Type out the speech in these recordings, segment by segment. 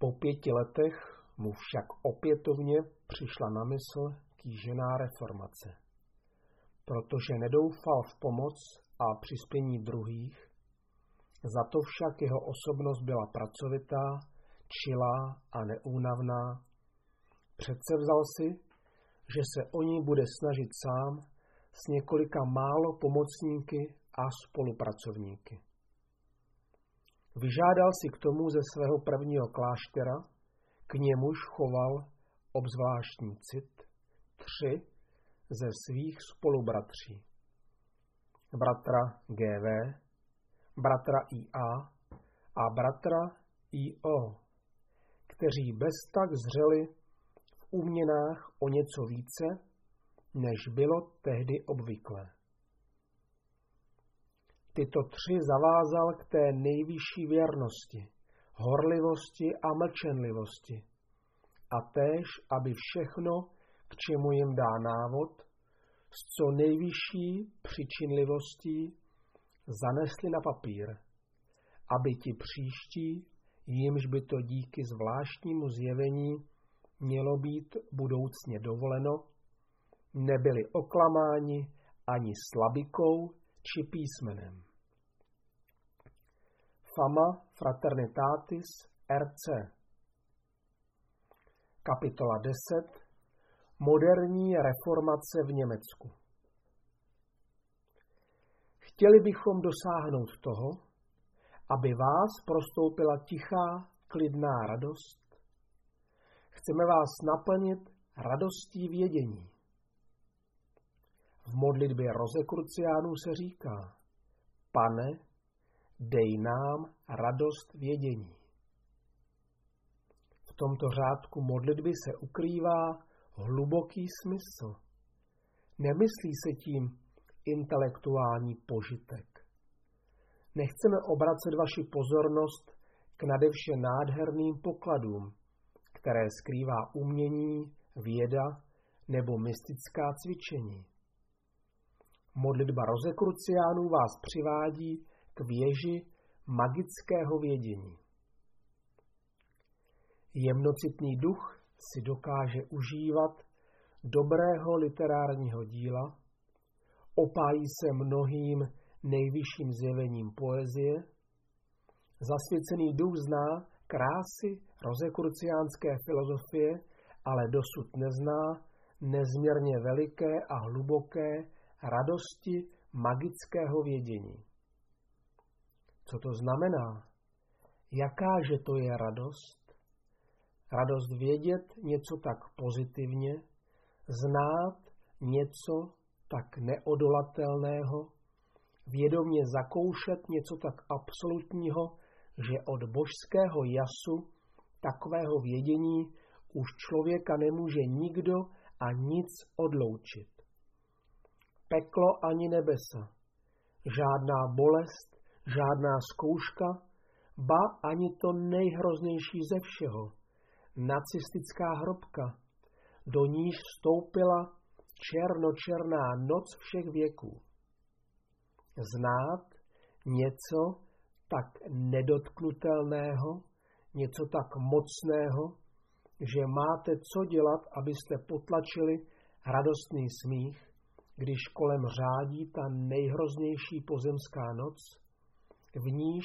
Po pěti letech mu však opětovně přišla na mysl kýžená reformace. Protože nedoufal v pomoc a přispění druhých, za to však jeho osobnost byla pracovitá, čilá a neúnavná. Přece vzal si, že se o ní bude snažit sám s několika málo pomocníky a spolupracovníky. Vyžádal si k tomu ze svého prvního kláštera, k němuž choval obzvláštní cit, tři ze svých spolubratří. Bratra GV, bratra IA a bratra IO, kteří bez tak zřeli v úměnách o něco více, než bylo tehdy obvyklé. Tyto tři zavázal k té nejvyšší věrnosti, horlivosti a mlčenlivosti. A též, aby všechno, k čemu jim dá návod, s co nejvyšší přičinlivostí zanesli na papír, aby ti příští, jimž by to díky zvláštnímu zjevení mělo být budoucně dovoleno, nebyli oklamáni ani slabikou či písmenem. Fama Fraternitatis RC Kapitola 10 Moderní reformace v Německu Chtěli bychom dosáhnout toho, aby vás prostoupila tichá, klidná radost. Chceme vás naplnit radostí vědění. V modlitbě Rozekruciánů se říká, pane, dej nám radost vědění. V tomto řádku modlitby se ukrývá hluboký smysl. Nemyslí se tím intelektuální požitek. Nechceme obracet vaši pozornost k nadevše nádherným pokladům, které skrývá umění, věda nebo mystická cvičení. Modlitba rozekruciánů vás přivádí k věži magického vědění. Jemnocitný duch si dokáže užívat dobrého literárního díla, opájí se mnohým nejvyšším zjevením poezie, zasvěcený duch zná krásy rozekruciánské filozofie, ale dosud nezná nezměrně veliké a hluboké radosti magického vědění. Co to znamená? Jakáže to je radost? Radost vědět něco tak pozitivně, znát něco tak neodolatelného, vědomě zakoušet něco tak absolutního, že od božského jasu takového vědění už člověka nemůže nikdo a nic odloučit. Peklo ani nebesa, žádná bolest, žádná zkouška, ba ani to nejhroznější ze všeho, nacistická hrobka, do níž vstoupila černočerná noc všech věků. Znát něco tak nedotknutelného, něco tak mocného, že máte co dělat, abyste potlačili radostný smích, když kolem řádí ta nejhroznější pozemská noc, v níž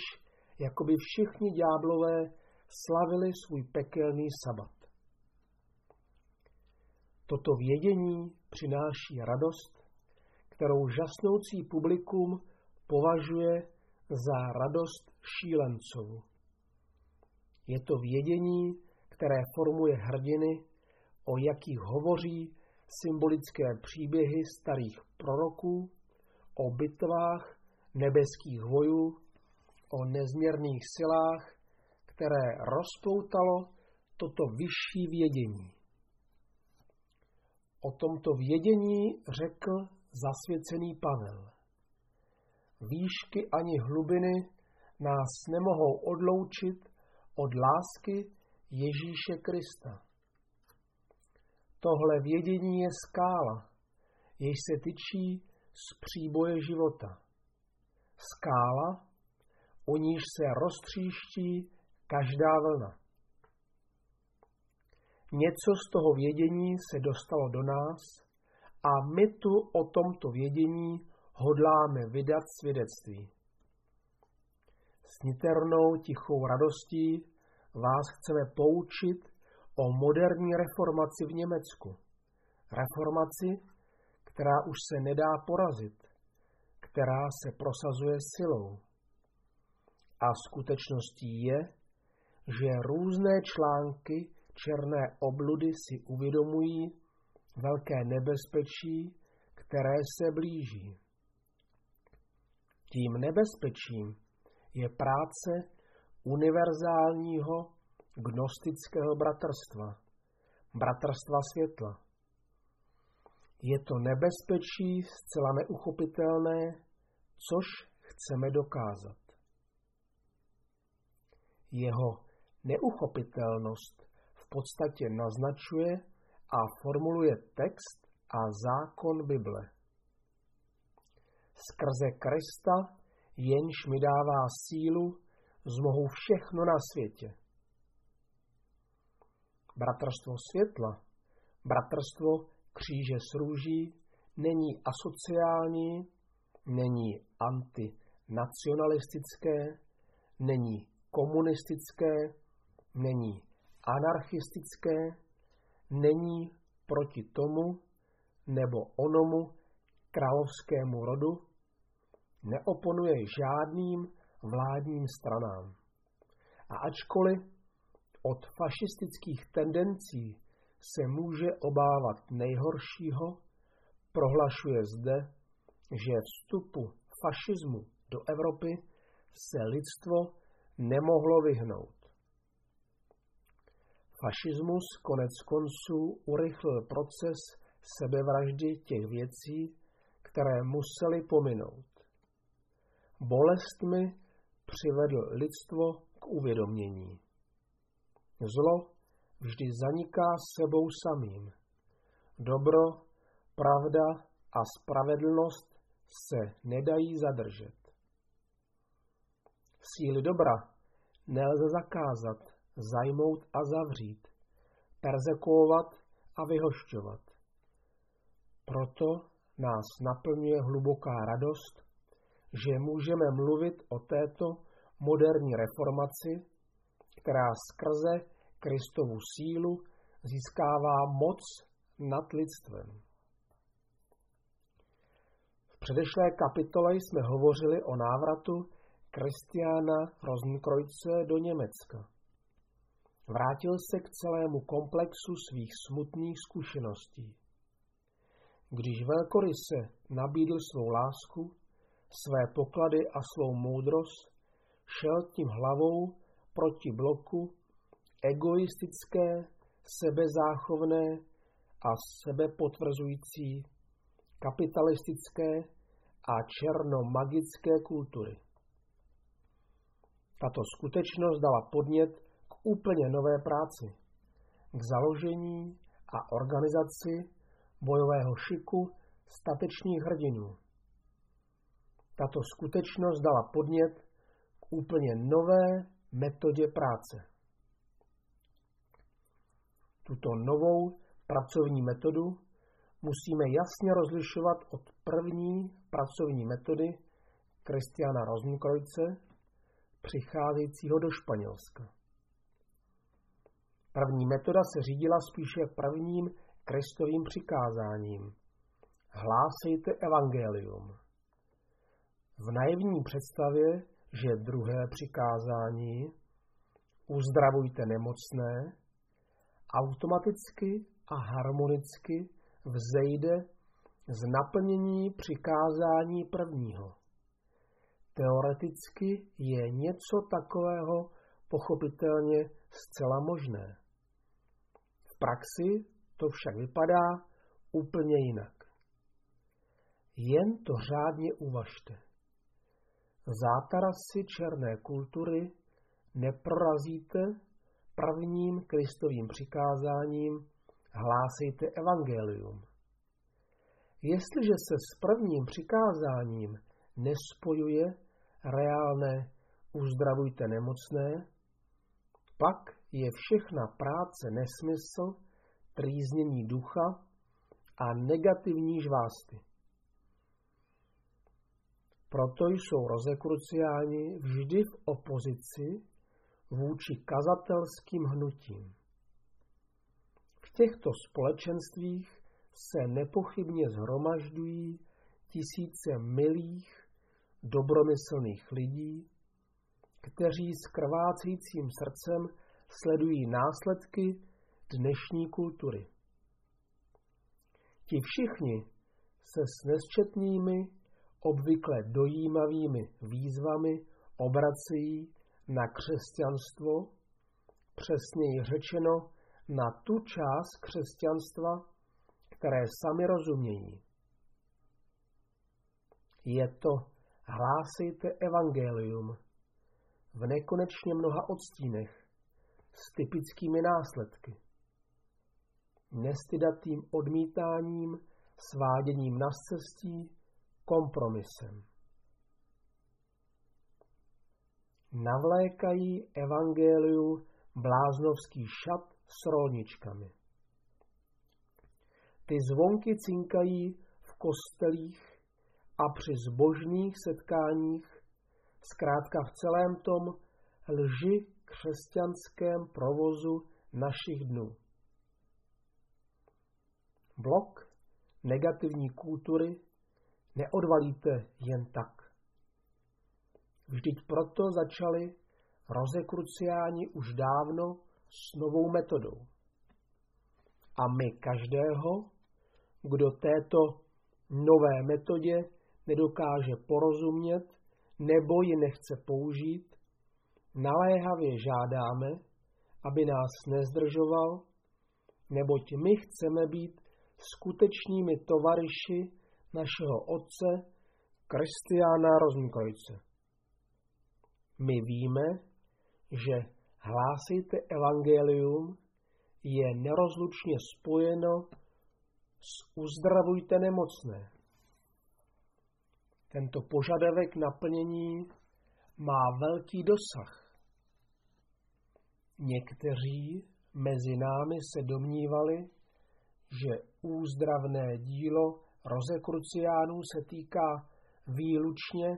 jakoby všichni ďáblové slavili svůj pekelný sabat. Toto vědění přináší radost, kterou žasnoucí publikum považuje za radost šílencovu. Je to vědění, které formuje hrdiny, o jakých hovoří symbolické příběhy starých proroků, o bitvách nebeských vojů, o nezměrných silách, které rozpoutalo toto vyšší vědění. O tomto vědění řekl zasvěcený Pavel. Výšky ani hlubiny nás nemohou odloučit od lásky Ježíše Krista. Tohle vědění je skála, jež se tyčí z příboje života. Skála, o níž se roztříští každá vlna. Něco z toho vědění se dostalo do nás a my tu o tomto vědění hodláme vydat svědectví. S niternou tichou radostí vás chceme poučit o moderní reformaci v Německu. Reformaci, která už se nedá porazit, která se prosazuje silou. A skutečností je, že různé články černé obludy si uvědomují velké nebezpečí, které se blíží. Tím nebezpečím je práce univerzálního gnostického bratrstva, bratrstva světla. Je to nebezpečí zcela neuchopitelné, což chceme dokázat. Jeho neuchopitelnost v podstatě naznačuje a formuluje text a zákon Bible. Skrze Krista, jenž mi dává sílu, zmohu všechno na světě. Bratrstvo světla, bratrstvo kříže s růží není asociální, není antinacionalistické, není komunistické, není anarchistické, není proti tomu nebo onomu královskému rodu, neoponuje žádným vládním stranám. A ačkoliv od fašistických tendencí se může obávat nejhoršího, prohlašuje zde, že vstupu fašismu do Evropy se lidstvo nemohlo vyhnout. Fašismus konec konců urychlil proces sebevraždy těch věcí, které museli pominout. Bolestmi přivedl lidstvo k uvědomění. Zlo vždy zaniká sebou samým. Dobro, pravda a spravedlnost se nedají zadržet. Síly dobra nelze zakázat, zajmout a zavřít, persekuovat a vyhošťovat. Proto nás naplňuje hluboká radost, že můžeme mluvit o této moderní reformaci, která skrze Kristovu sílu získává moc nad lidstvem. V předešlé kapitole jsme hovořili o návratu Kristiána Rosenkreuze do Německa. Vrátil se k celému komplexu svých smutných zkušeností. Když velkoryse nabídl svou lásku, své poklady a svou moudrost, šel tím hlavou proti bloku egoistické, sebezáchovné a sebepotvrzující kapitalistické a černomagické kultury. Tato skutečnost dala podnět k úplně nové práci, k založení a organizaci bojového šiku statečných hrdinů. Tato skutečnost dala podnět k úplně nové metodě práce. Tuto novou pracovní metodu musíme jasně rozlišovat od první pracovní metody Kristiana Rosenkreuze, přicházejícího do Španělska. První metoda se řídila spíše prvním kristovým přikázáním. Hlásejte evangelium. V naivní představě, že druhé přikázání uzdravujte nemocné, automaticky a harmonicky vzejde z naplnění přikázání prvního. Teoreticky je něco takového pochopitelně zcela možné. V praxi to však vypadá úplně jinak. Jen to řádně uvažte zátarasy černé kultury neprorazíte prvním kristovým přikázáním hlásejte evangelium. Jestliže se s prvním přikázáním nespojuje reálné uzdravujte nemocné, pak je všechna práce nesmysl trýznění ducha a negativní žvásty. Proto jsou rozekruciáni vždy v opozici vůči kazatelským hnutím. V těchto společenstvích se nepochybně zhromažďují tisíce milých, dobromyslných lidí, kteří s krvácejícím srdcem sledují následky dnešní kultury. Ti všichni se s nesčetnými, obvykle dojímavými výzvami obracejí na křesťanstvo, přesněji řečeno na tu část křesťanstva, které sami rozumějí. Je to hlásejte evangelium v nekonečně mnoha odstínech s typickými následky. Nestydatým odmítáním, sváděním na cestí, kompromisem. Navlékají evangeliu bláznovský šat s rolničkami. Ty zvonky cinkají v kostelích a při zbožných setkáních, zkrátka v celém tom lži křesťanském provozu našich dnů. Blok negativní kultury neodvalíte jen tak. Vždyť proto začali rozekruciáni už dávno s novou metodou. A my každého, kdo této nové metodě nedokáže porozumět nebo ji nechce použít, naléhavě žádáme, aby nás nezdržoval, neboť my chceme být skutečnými tovaryši našeho otce Kristiána Rozmkojce. My víme, že hlásejte evangelium je nerozlučně spojeno s uzdravujte nemocné. Tento požadavek naplnění má velký dosah. Někteří mezi námi se domnívali, že úzdravné dílo rozekruciánů se týká výlučně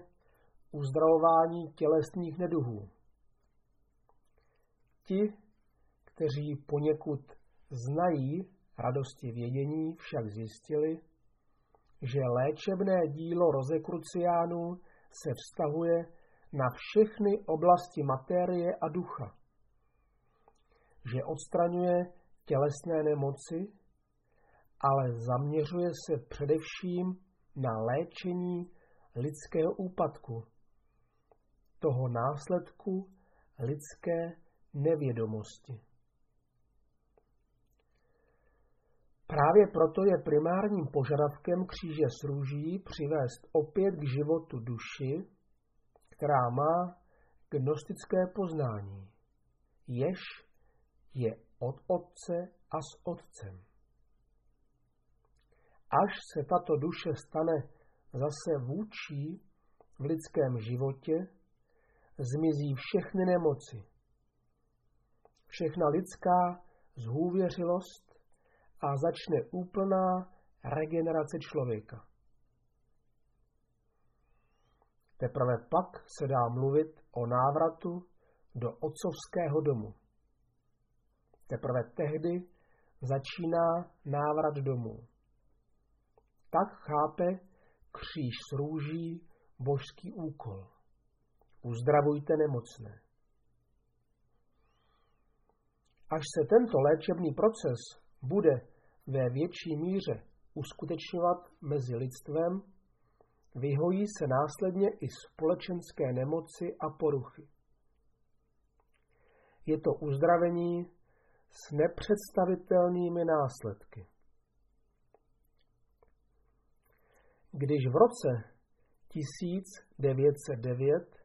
uzdravování tělesných neduhů. Ti, kteří poněkud znají radosti vědění, však zjistili, že léčebné dílo rozekruciánů se vztahuje na všechny oblasti matérie a ducha, že odstraňuje tělesné nemoci, ale zaměřuje se především na léčení lidského úpadku, toho následku lidské nevědomosti. Právě proto je primárním požadavkem kříže s růží přivést opět k životu duši, která má gnostické poznání, jež je od Otce a s Otcem. Až se tato duše stane zase vůči v lidském životě, zmizí všechny nemoci, všechna lidská zhůvěřilost a začne úplná regenerace člověka. Teprve pak se dá mluvit o návratu do otcovského domu. Teprve tehdy začíná návrat domů. Tak chápe kříž s růží božský úkol. Uzdravujte nemocné. Až se tento léčebný proces bude ve větší míře uskutečňovat mezi lidstvem, vyhojí se následně i společenské nemoci a poruchy. Je to uzdravení s nepředstavitelnými následky. Když v roce 1909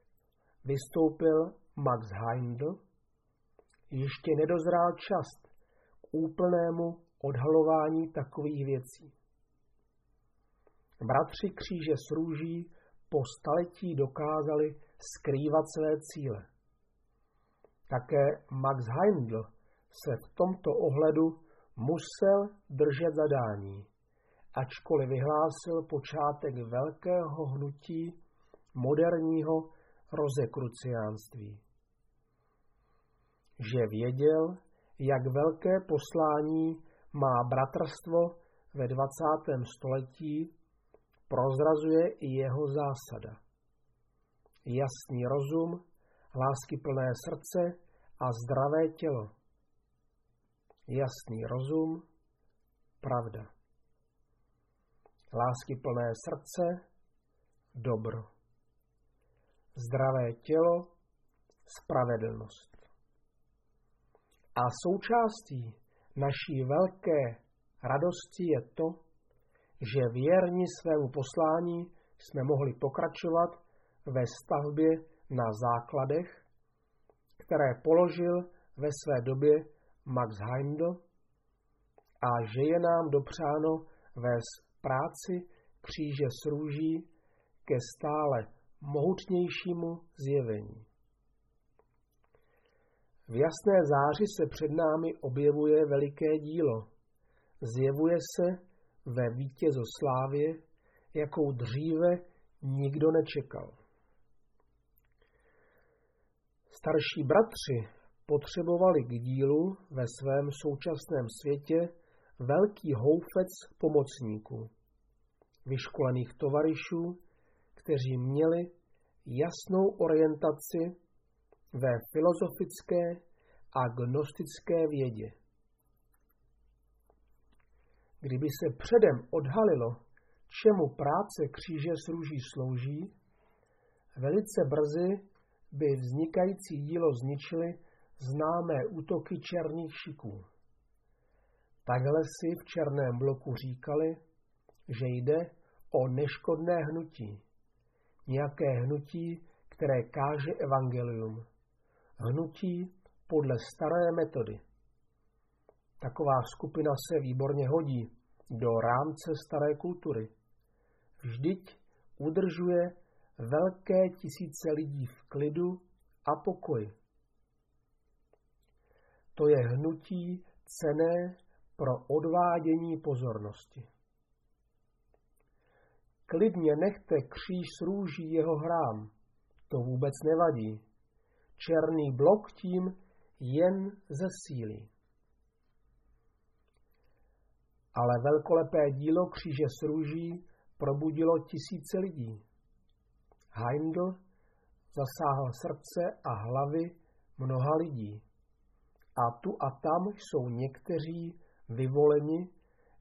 vystoupil Max Heindl, ještě nedozrál čas k úplnému odhalování takových věcí. Bratři kříže s růží po staletí dokázali skrývat své cíle. Také Max Heindl se v tomto ohledu musel držet zadání, ačkoliv vyhlásil počátek velkého hnutí moderního rozekruciánství. Že věděl, jak velké poslání má bratrstvo ve 20. století, prozrazuje i jeho zásada. Jasný rozum, láskyplné srdce a zdravé tělo. Jasný rozum, pravda. Láskyplné srdce, dobro. Zdravé tělo, spravedlnost. A součástí naší velké radosti je to, že věrni svému poslání jsme mohli pokračovat ve stavbě na základech, které položil ve své době Max Heindl a že je nám dopřáno ve práci kříže s růží ke stále mohutnějšímu zjevení. V jasné záři se před námi objevuje veliké dílo. Zjevuje se ve vítězoslávě, jakou dříve nikdo nečekal. Starší bratři potřebovali k dílu ve svém současném světě velký houfec pomocníků, vyškolených tovaryšů, kteří měli jasnou orientaci ve filozofické a gnostické vědě. Kdyby se předem odhalilo, čemu práce kříže s růží slouží, velice brzy by vznikající dílo zničili známé útoky černých šiků. Takhle si v černém bloku říkali, že jde o neškodné hnutí. Nějaké hnutí, které káže evangelium hnutí podle staré metody. Taková skupina se výborně hodí do rámce staré kultury. Vždyť udržuje velké tisíce lidí v klidu a pokoji. To je hnutí cené pro odvádění pozornosti. Klidně nechte kříž s růží jeho hrám, to vůbec nevadí černý blok tím jen zesílí. Ale velkolepé dílo kříže s růží probudilo tisíce lidí. Heindl zasáhl srdce a hlavy mnoha lidí. A tu a tam jsou někteří vyvoleni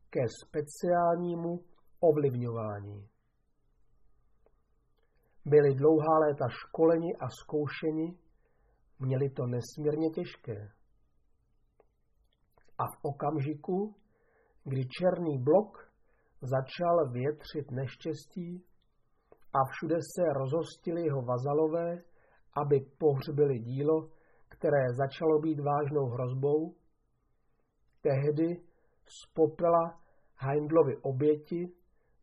ke speciálnímu ovlivňování. Byli dlouhá léta školeni a zkoušeni měli to nesmírně těžké. A v okamžiku, kdy černý blok začal větřit neštěstí a všude se rozhostili jeho vazalové, aby pohřbili dílo, které začalo být vážnou hrozbou, tehdy z popela Heindlovy oběti,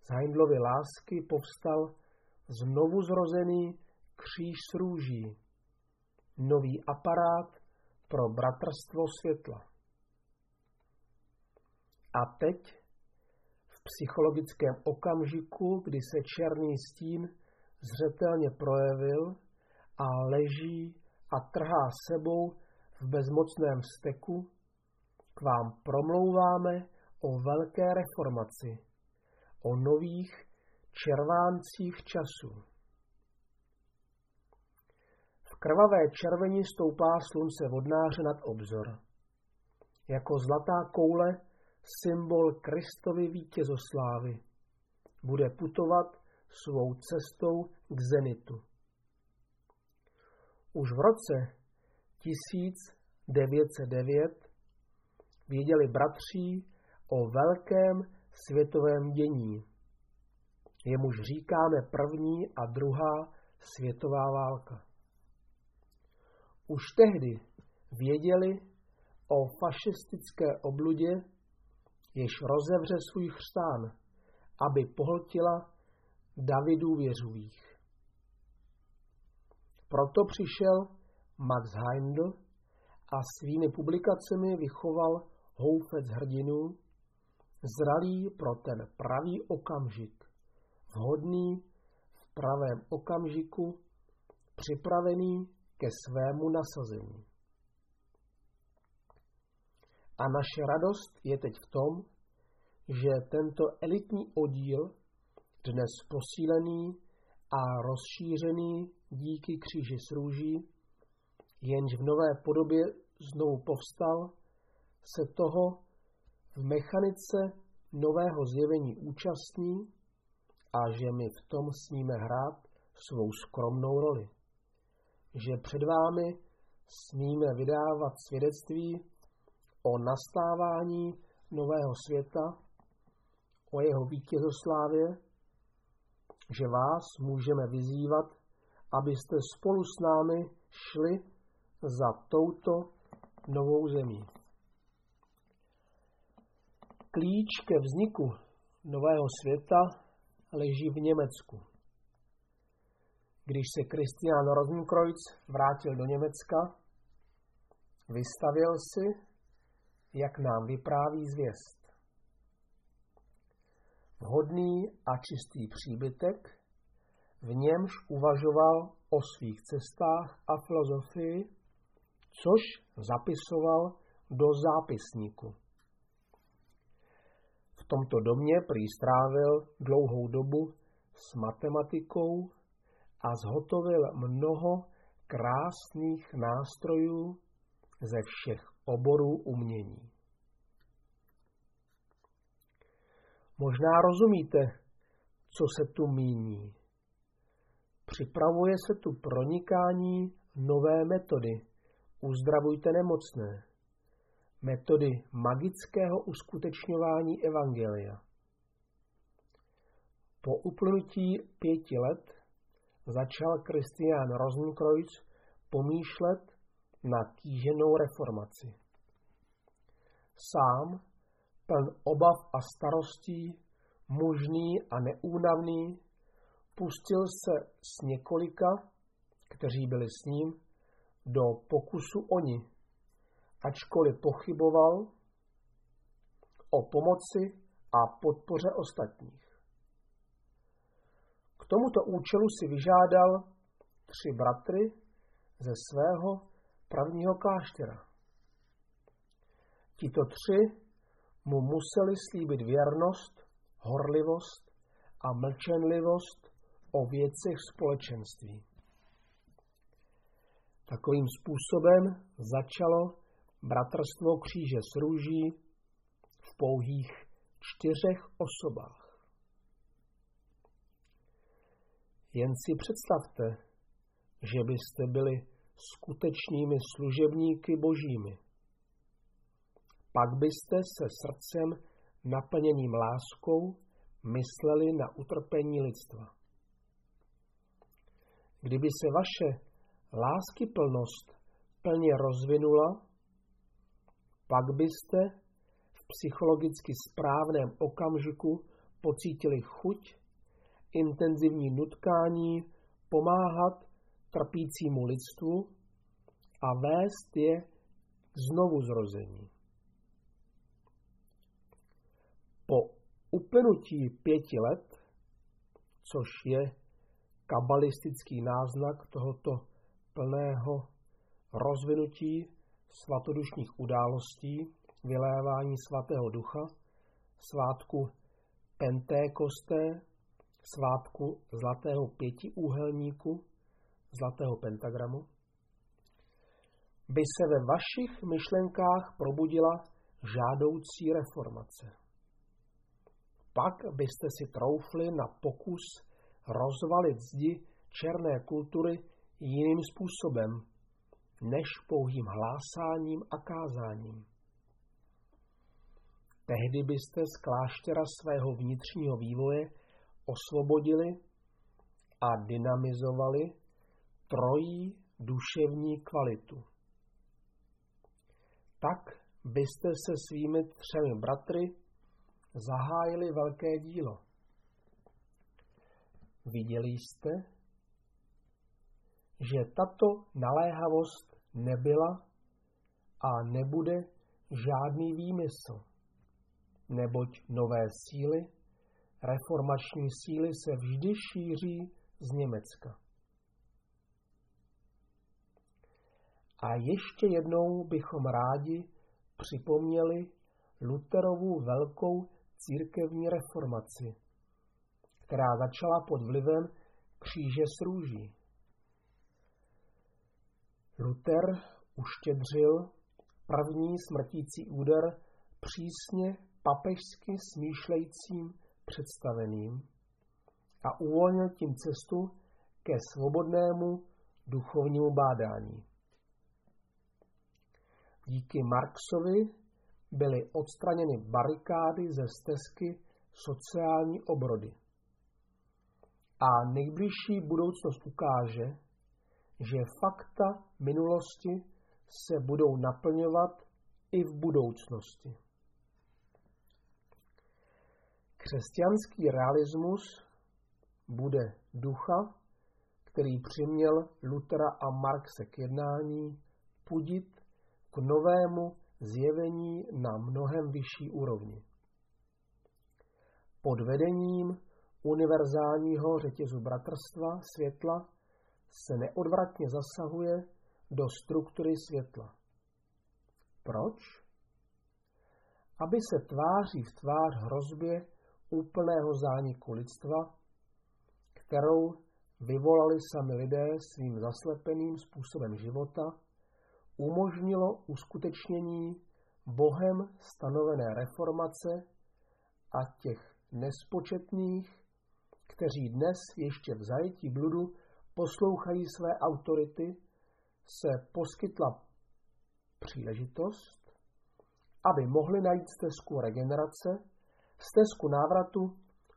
z Heindlovy lásky povstal znovu zrozený kříž s růží, nový aparát pro bratrstvo světla. A teď, v psychologickém okamžiku, kdy se černý stín zřetelně projevil a leží a trhá sebou v bezmocném steku, k vám promlouváme o velké reformaci, o nových červáncích časů krvavé červení stoupá slunce vodnáře nad obzor. Jako zlatá koule symbol Kristovy vítězoslávy bude putovat svou cestou k zenitu. Už v roce 1909 věděli bratří o velkém světovém dění. Jemuž říkáme první a druhá světová válka. Už tehdy věděli o fašistické obludě, jež rozevře svůj chřtán, aby pohltila Davidů věřuvých. Proto přišel Max Heindl a svými publikacemi vychoval houfec hrdinů, zralý pro ten pravý okamžik, vhodný v pravém okamžiku, připravený ke svému nasazení. A naše radost je teď v tom, že tento elitní oddíl, dnes posílený a rozšířený díky kříži s růží, jenž v nové podobě znovu povstal, se toho v mechanice nového zjevení účastní a že my v tom smíme hrát svou skromnou roli. Že před vámi smíme vydávat svědectví o nastávání nového světa, o jeho vítězoslávě, že vás můžeme vyzývat, abyste spolu s námi šli za touto novou zemí. Klíč ke vzniku nového světa leží v Německu. Když se Christian Rosenkreuz vrátil do Německa, vystavil si, jak nám vypráví zvěst. Vhodný a čistý příbytek, v němž uvažoval o svých cestách a filozofii, což zapisoval do zápisníku tomto domě prý strávil dlouhou dobu s matematikou a zhotovil mnoho krásných nástrojů ze všech oborů umění. Možná rozumíte, co se tu míní. Připravuje se tu pronikání nové metody. Uzdravujte nemocné metody magického uskutečňování Evangelia. Po uplynutí pěti let začal Christian Rosenkreuz pomýšlet na kýženou reformaci. Sám, pln obav a starostí, mužný a neúnavný, pustil se s několika, kteří byli s ním, do pokusu oni, ačkoliv pochyboval o pomoci a podpoře ostatních. K tomuto účelu si vyžádal tři bratry ze svého pravního kláštera. Tito tři mu museli slíbit věrnost, horlivost a mlčenlivost o věcech společenství. Takovým způsobem začalo bratrstvo kříže s růží v pouhých čtyřech osobách. Jen si představte, že byste byli skutečnými služebníky božími. Pak byste se srdcem naplněným láskou mysleli na utrpení lidstva. Kdyby se vaše láskyplnost plně rozvinula, pak byste v psychologicky správném okamžiku pocítili chuť, intenzivní nutkání pomáhat trpícímu lidstvu a vést je k znovu zrození. Po uplynutí pěti let, což je kabalistický náznak tohoto plného rozvinutí svatodušních událostí, vylévání svatého ducha, svátku Pentékosté, svátku zlatého pětiúhelníku, zlatého pentagramu, by se ve vašich myšlenkách probudila žádoucí reformace. Pak byste si troufli na pokus rozvalit zdi černé kultury jiným způsobem, než pouhým hlásáním a kázáním. Tehdy byste z kláštera svého vnitřního vývoje osvobodili a dynamizovali trojí duševní kvalitu. Tak byste se svými třemi bratry zahájili velké dílo. Viděli jste, že tato naléhavost nebyla a nebude žádný výmysl, neboť nové síly, reformační síly se vždy šíří z Německa. A ještě jednou bychom rádi připomněli Luterovu velkou církevní reformaci, která začala pod vlivem kříže s růží. Luther uštědřil první smrtící úder přísně papežsky smýšlejícím představeným a uvolnil tím cestu ke svobodnému duchovnímu bádání. Díky Marxovi byly odstraněny barikády ze stezky sociální obrody. A nejbližší budoucnost ukáže, že fakta minulosti se budou naplňovat i v budoucnosti. Křesťanský realismus bude ducha, který přiměl Lutera a Marxe k jednání, pudit k novému zjevení na mnohem vyšší úrovni. Pod vedením univerzálního řetězu bratrstva světla se neodvratně zasahuje do struktury světla. Proč? Aby se tváří v tvář hrozbě úplného zániku lidstva, kterou vyvolali sami lidé svým zaslepeným způsobem života, umožnilo uskutečnění Bohem stanovené reformace a těch nespočetných, kteří dnes ještě v zajetí bludu poslouchají své autority, se poskytla příležitost, aby mohli najít stezku regenerace, stezku návratu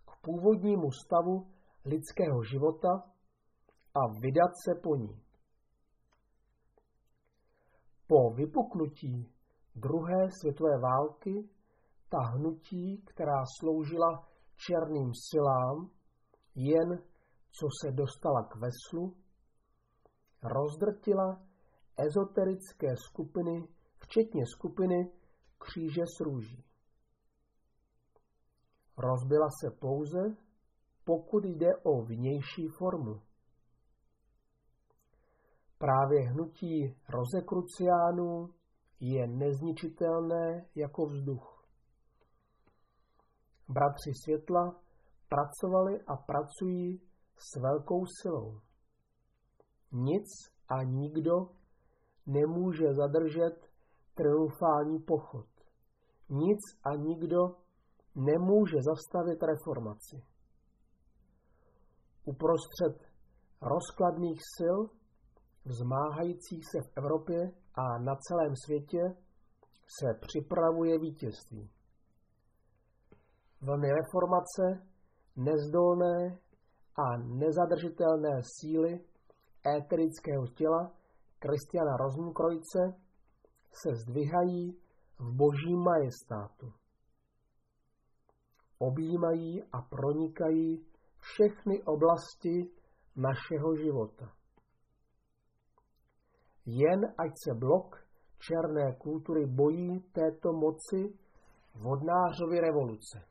k původnímu stavu lidského života a vydat se po ní. Po vypuknutí druhé světové války ta hnutí, která sloužila černým silám, jen co se dostala k veslu, rozdrtila ezoterické skupiny, včetně skupiny kříže s růží. Rozbila se pouze, pokud jde o vnější formu. Právě hnutí rozekruciánů je nezničitelné jako vzduch. Bratři světla pracovali a pracují s velkou silou. Nic a nikdo nemůže zadržet triumfální pochod. Nic a nikdo nemůže zastavit reformaci. Uprostřed rozkladných sil vzmáhajících se v Evropě a na celém světě se připravuje vítězství. Vlny reformace, nezdolné a nezadržitelné síly éterického těla Kristiana Rosenkrojce se zdvihají v božím majestátu. Objímají a pronikají všechny oblasti našeho života jen ať se blok černé kultury bojí této moci vodnářovy revoluce.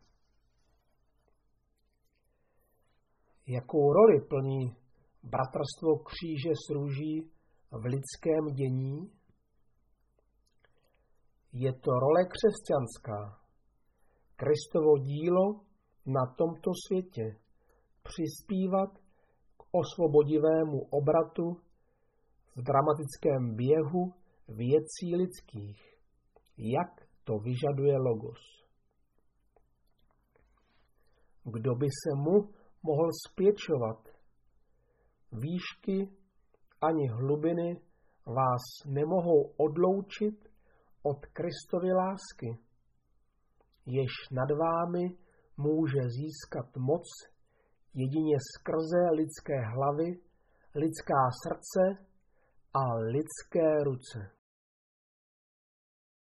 Jakou roli plní bratrstvo kříže s růží v lidském dění? Je to role křesťanská. Kristovo dílo na tomto světě přispívat k osvobodivému obratu v dramatickém běhu věcí lidských, jak to vyžaduje Logos. Kdo by se mu mohl spěčovat? Výšky ani hlubiny vás nemohou odloučit od Kristovy lásky, jež nad vámi může získat moc jedině skrze lidské hlavy, lidská srdce a lidské ruce.